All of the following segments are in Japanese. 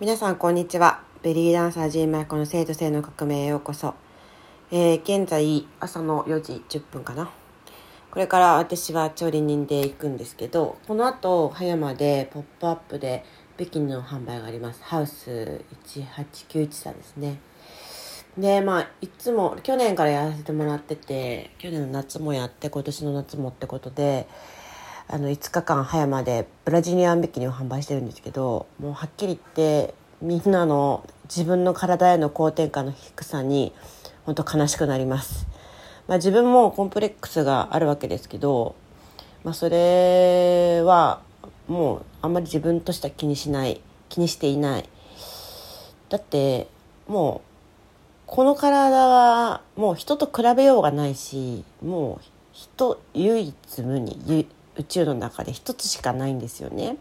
皆さんこんにちは。ベリーダンサージーマイコの生徒性の革命へようこそ、えー、現在朝の4時10分かな。これから私は調理人で行くんですけどこの後葉山でポップアップで北京の販売があります。ハウス1891さんですね。でまあいつも去年からやらせてもらってて去年の夏もやって今年の夏もってことであの5日間葉山でブラジリアンビキニを販売してるんですけどもうはっきり言ってみんなの自分の体への好転感の低さに本当悲しくなります、まあ、自分もコンプレックスがあるわけですけど、まあ、それはもうあんまり自分としては気にしない気にしていない。だってもうこの体はもう人と比べようがないしもう人唯一無二宇宙の中で一つしかないんですよね。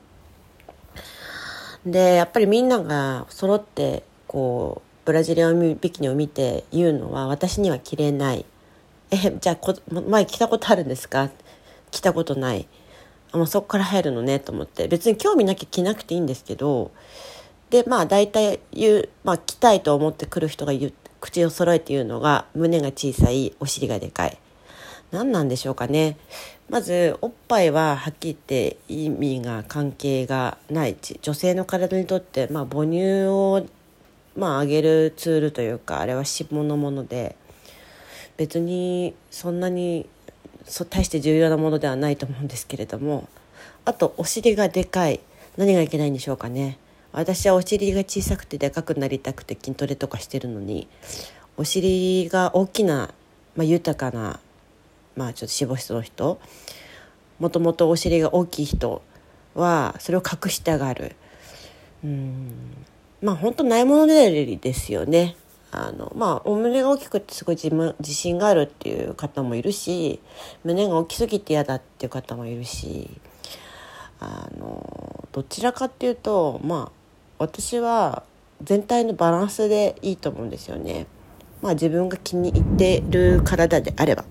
でやっぱりみんなが揃ってこうブラジリアンビキニを見て言うのは私には着れない。えじゃあこ前着たことあるんですか？着たことない。あもうそこから入るのねと思って。別に興味なきゃ着なくていいんですけどでまあ大体言う、まあ、着たいと思ってくる人が言う口を揃えて言うのが胸が小さいお尻がでかい。何なんでしょうかね。まずおっぱいははっきり言って意味が関係がない。女性の体にとって、まあ、母乳を、まあ、上げるツールというかあれは脂肪のもので別にそんなにそ大して重要なものではないと思うんですけれどもあとお尻がでかい。何がいけないんでしょうかね。私はお尻が小さくてでかくなりたくて筋トレとかしてるのにお尻が大きな、まあ、豊かなまあちょっと脂肪質の人。もともとお尻が大きい人はそれを隠したがる。うん。まあ本当ないものねだりですよね。あのまあお胸が大きくてすごい自自信があるっていう方もいるし胸が大きすぎて嫌だっていう方もいるし。あのどちらかっていうとまあ私は全体のバランスでいいと思うんですよね。まあ自分が気に入ってる体であれば。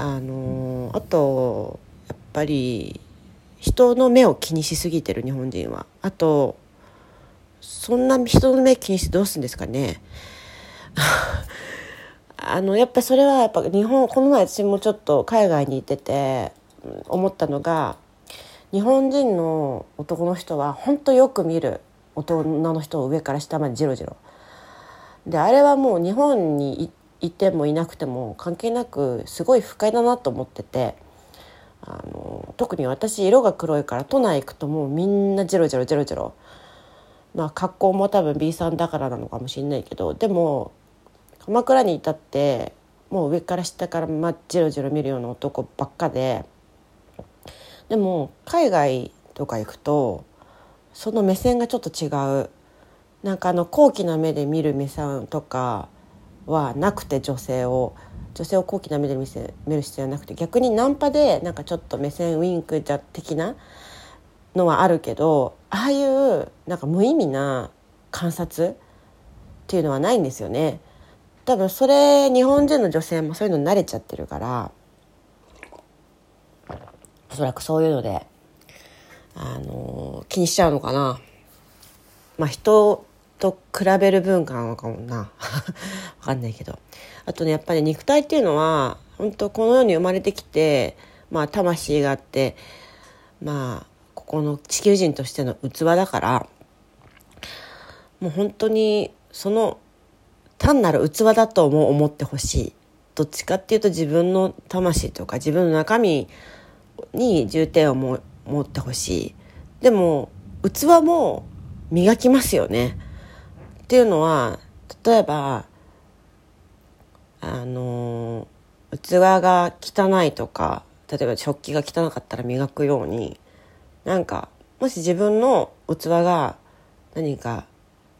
あのあとやっぱり人の目を気にしすぎてる日本人は。あとそんな人の目気にしてどうするんですかね。あのやっぱそれはやっぱ日本この前私もちょっと海外に行ってて思ったのが日本人の男の人は本当よく見る大人の人を上から下までジロジロ。であれはもう日本にいてもいなくても関係なくすごい不快だなと思っててあの特に私色が黒いから都内行くともうみんなジロジロジロジロ。まあ格好も多分 B さんだからなのかもしれないけどでも鎌倉にいたってもう上から下からまあジロジロ見るような男ばっかででも海外とか行くとその目線がちょっと違う。なんかあの高貴な目で見る目線とかはなくて女性を女性を高貴な目で見せ見る必要はなくて逆にナンパでなんかちょっと目線ウィンクじゃ的なのはあるけどああいうなんか無意味な観察っていうのはないんですよね。多分それ日本人の女性もそういうの慣れちゃってるからおそらくそういうのであの気にしちゃうのかな。まあ人と比べる文化なのかもな。わかんないけど。あとねやっぱり肉体っていうのは本当この世に生まれてきてまあ魂があってまあここの地球人としての器だからもう本当にその単なる器だとも思ってほしい。どっちかっていうと自分の魂とか自分の中身に重点をも持ってほしい。でも器も磨きますよね。っていうのは例えばあの器が汚いとか例えば食器が汚かったら磨くようになんかもし自分の器が何か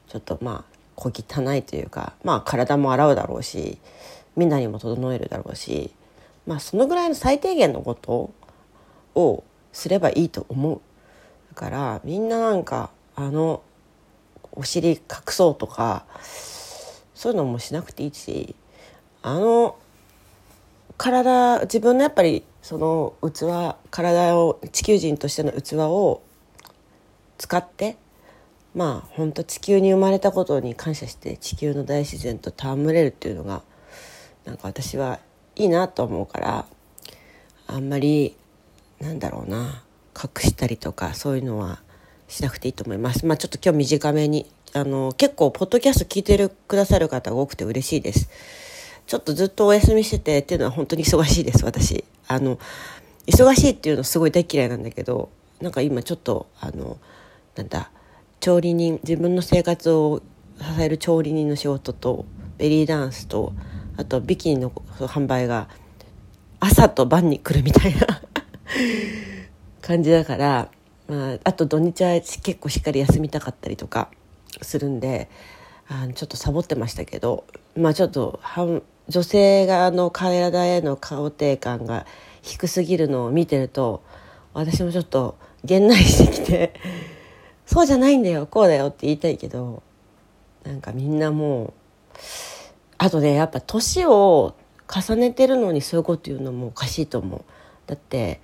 ちょっとまあ小汚いというかまあ体も洗うだろうしみんなにも整えるだろうしまあそのぐらいの最低限のことをすればいいと思う。だからみんななんかあのお尻隠そうとかそういうのもしなくていいしあの体自分のやっぱりその器体を地球人としての器を使ってまあ本当地球に生まれたことに感謝して地球の大自然と戯れるっていうのがなんか私はいいなと思うからあんまりなんだろうな隠したりとかそういうのはしなくていいと思います。まあちょっと今日短めにあの結構ポッドキャスト聞いてるくださる方が多くて嬉しいです。ちょっとずっとお休みしててっていうのは本当に忙しいです私。あの忙しいっていうのすごい大嫌いなんだけどなんか今ちょっとあのなんだ調理人自分の生活を支える調理人の仕事とベリーダンスとあとビキニの販売が朝と晩に来るみたいな 感じだから、まあ、あと土日は結構しっかり休みたかったりとかするんであちょっとサボってましたけどまあちょっと女性側の体への肯定感が低すぎるのを見てると私もちょっとげんなりしてきて そうじゃないんだよこうだよって言いたいけどなんかみんなもうあとねやっぱ年を重ねてるのにそういうこと言うのもおかしいと思う。だって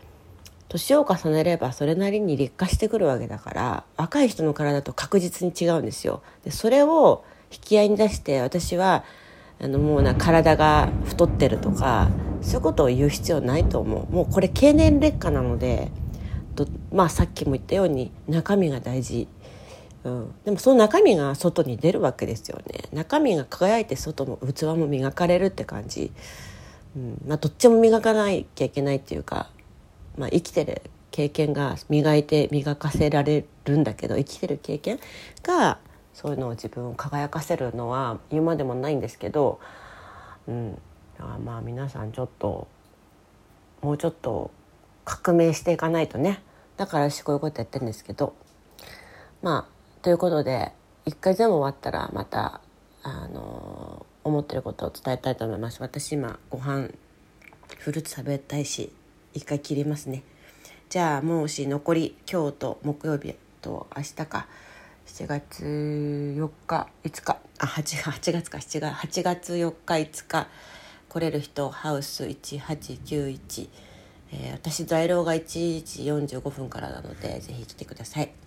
年を重ねればそれなりに劣化してくるわけだから若い人の体と確実に違うんですよ。でそれを引き合いに出して私はあのもうな体が太ってるとかそういうことを言う必要ないと思う。もうこれ経年劣化なのでとまあさっきも言ったように中身が大事、うん、でもその中身が外に出るわけですよね。中身が輝いて外も器も磨かれるって感じ、うん。まあ、どっちも磨かなきゃいけないっていうか、まあ、生きてる経験が磨いて磨かせられるんだけど生きてる経験がそういうのを自分を輝かせるのは言うまでもないんですけど、うん、あまあ皆さんちょっともうちょっと革命していかないとね。だから私こういうことやってるんですけど。まあということで一回全部終わったらまたあの思ってることを伝えたいと思います。私今ご飯フルーツ食べたいし。一回切りますね。じゃあもうし残り今日と木曜日と明日か。7月4日5日。あ 8, 8月か。7月8月4日5日。来れる人ハウス1891、えー、私在廊が1時45分からなのでぜひ来てください。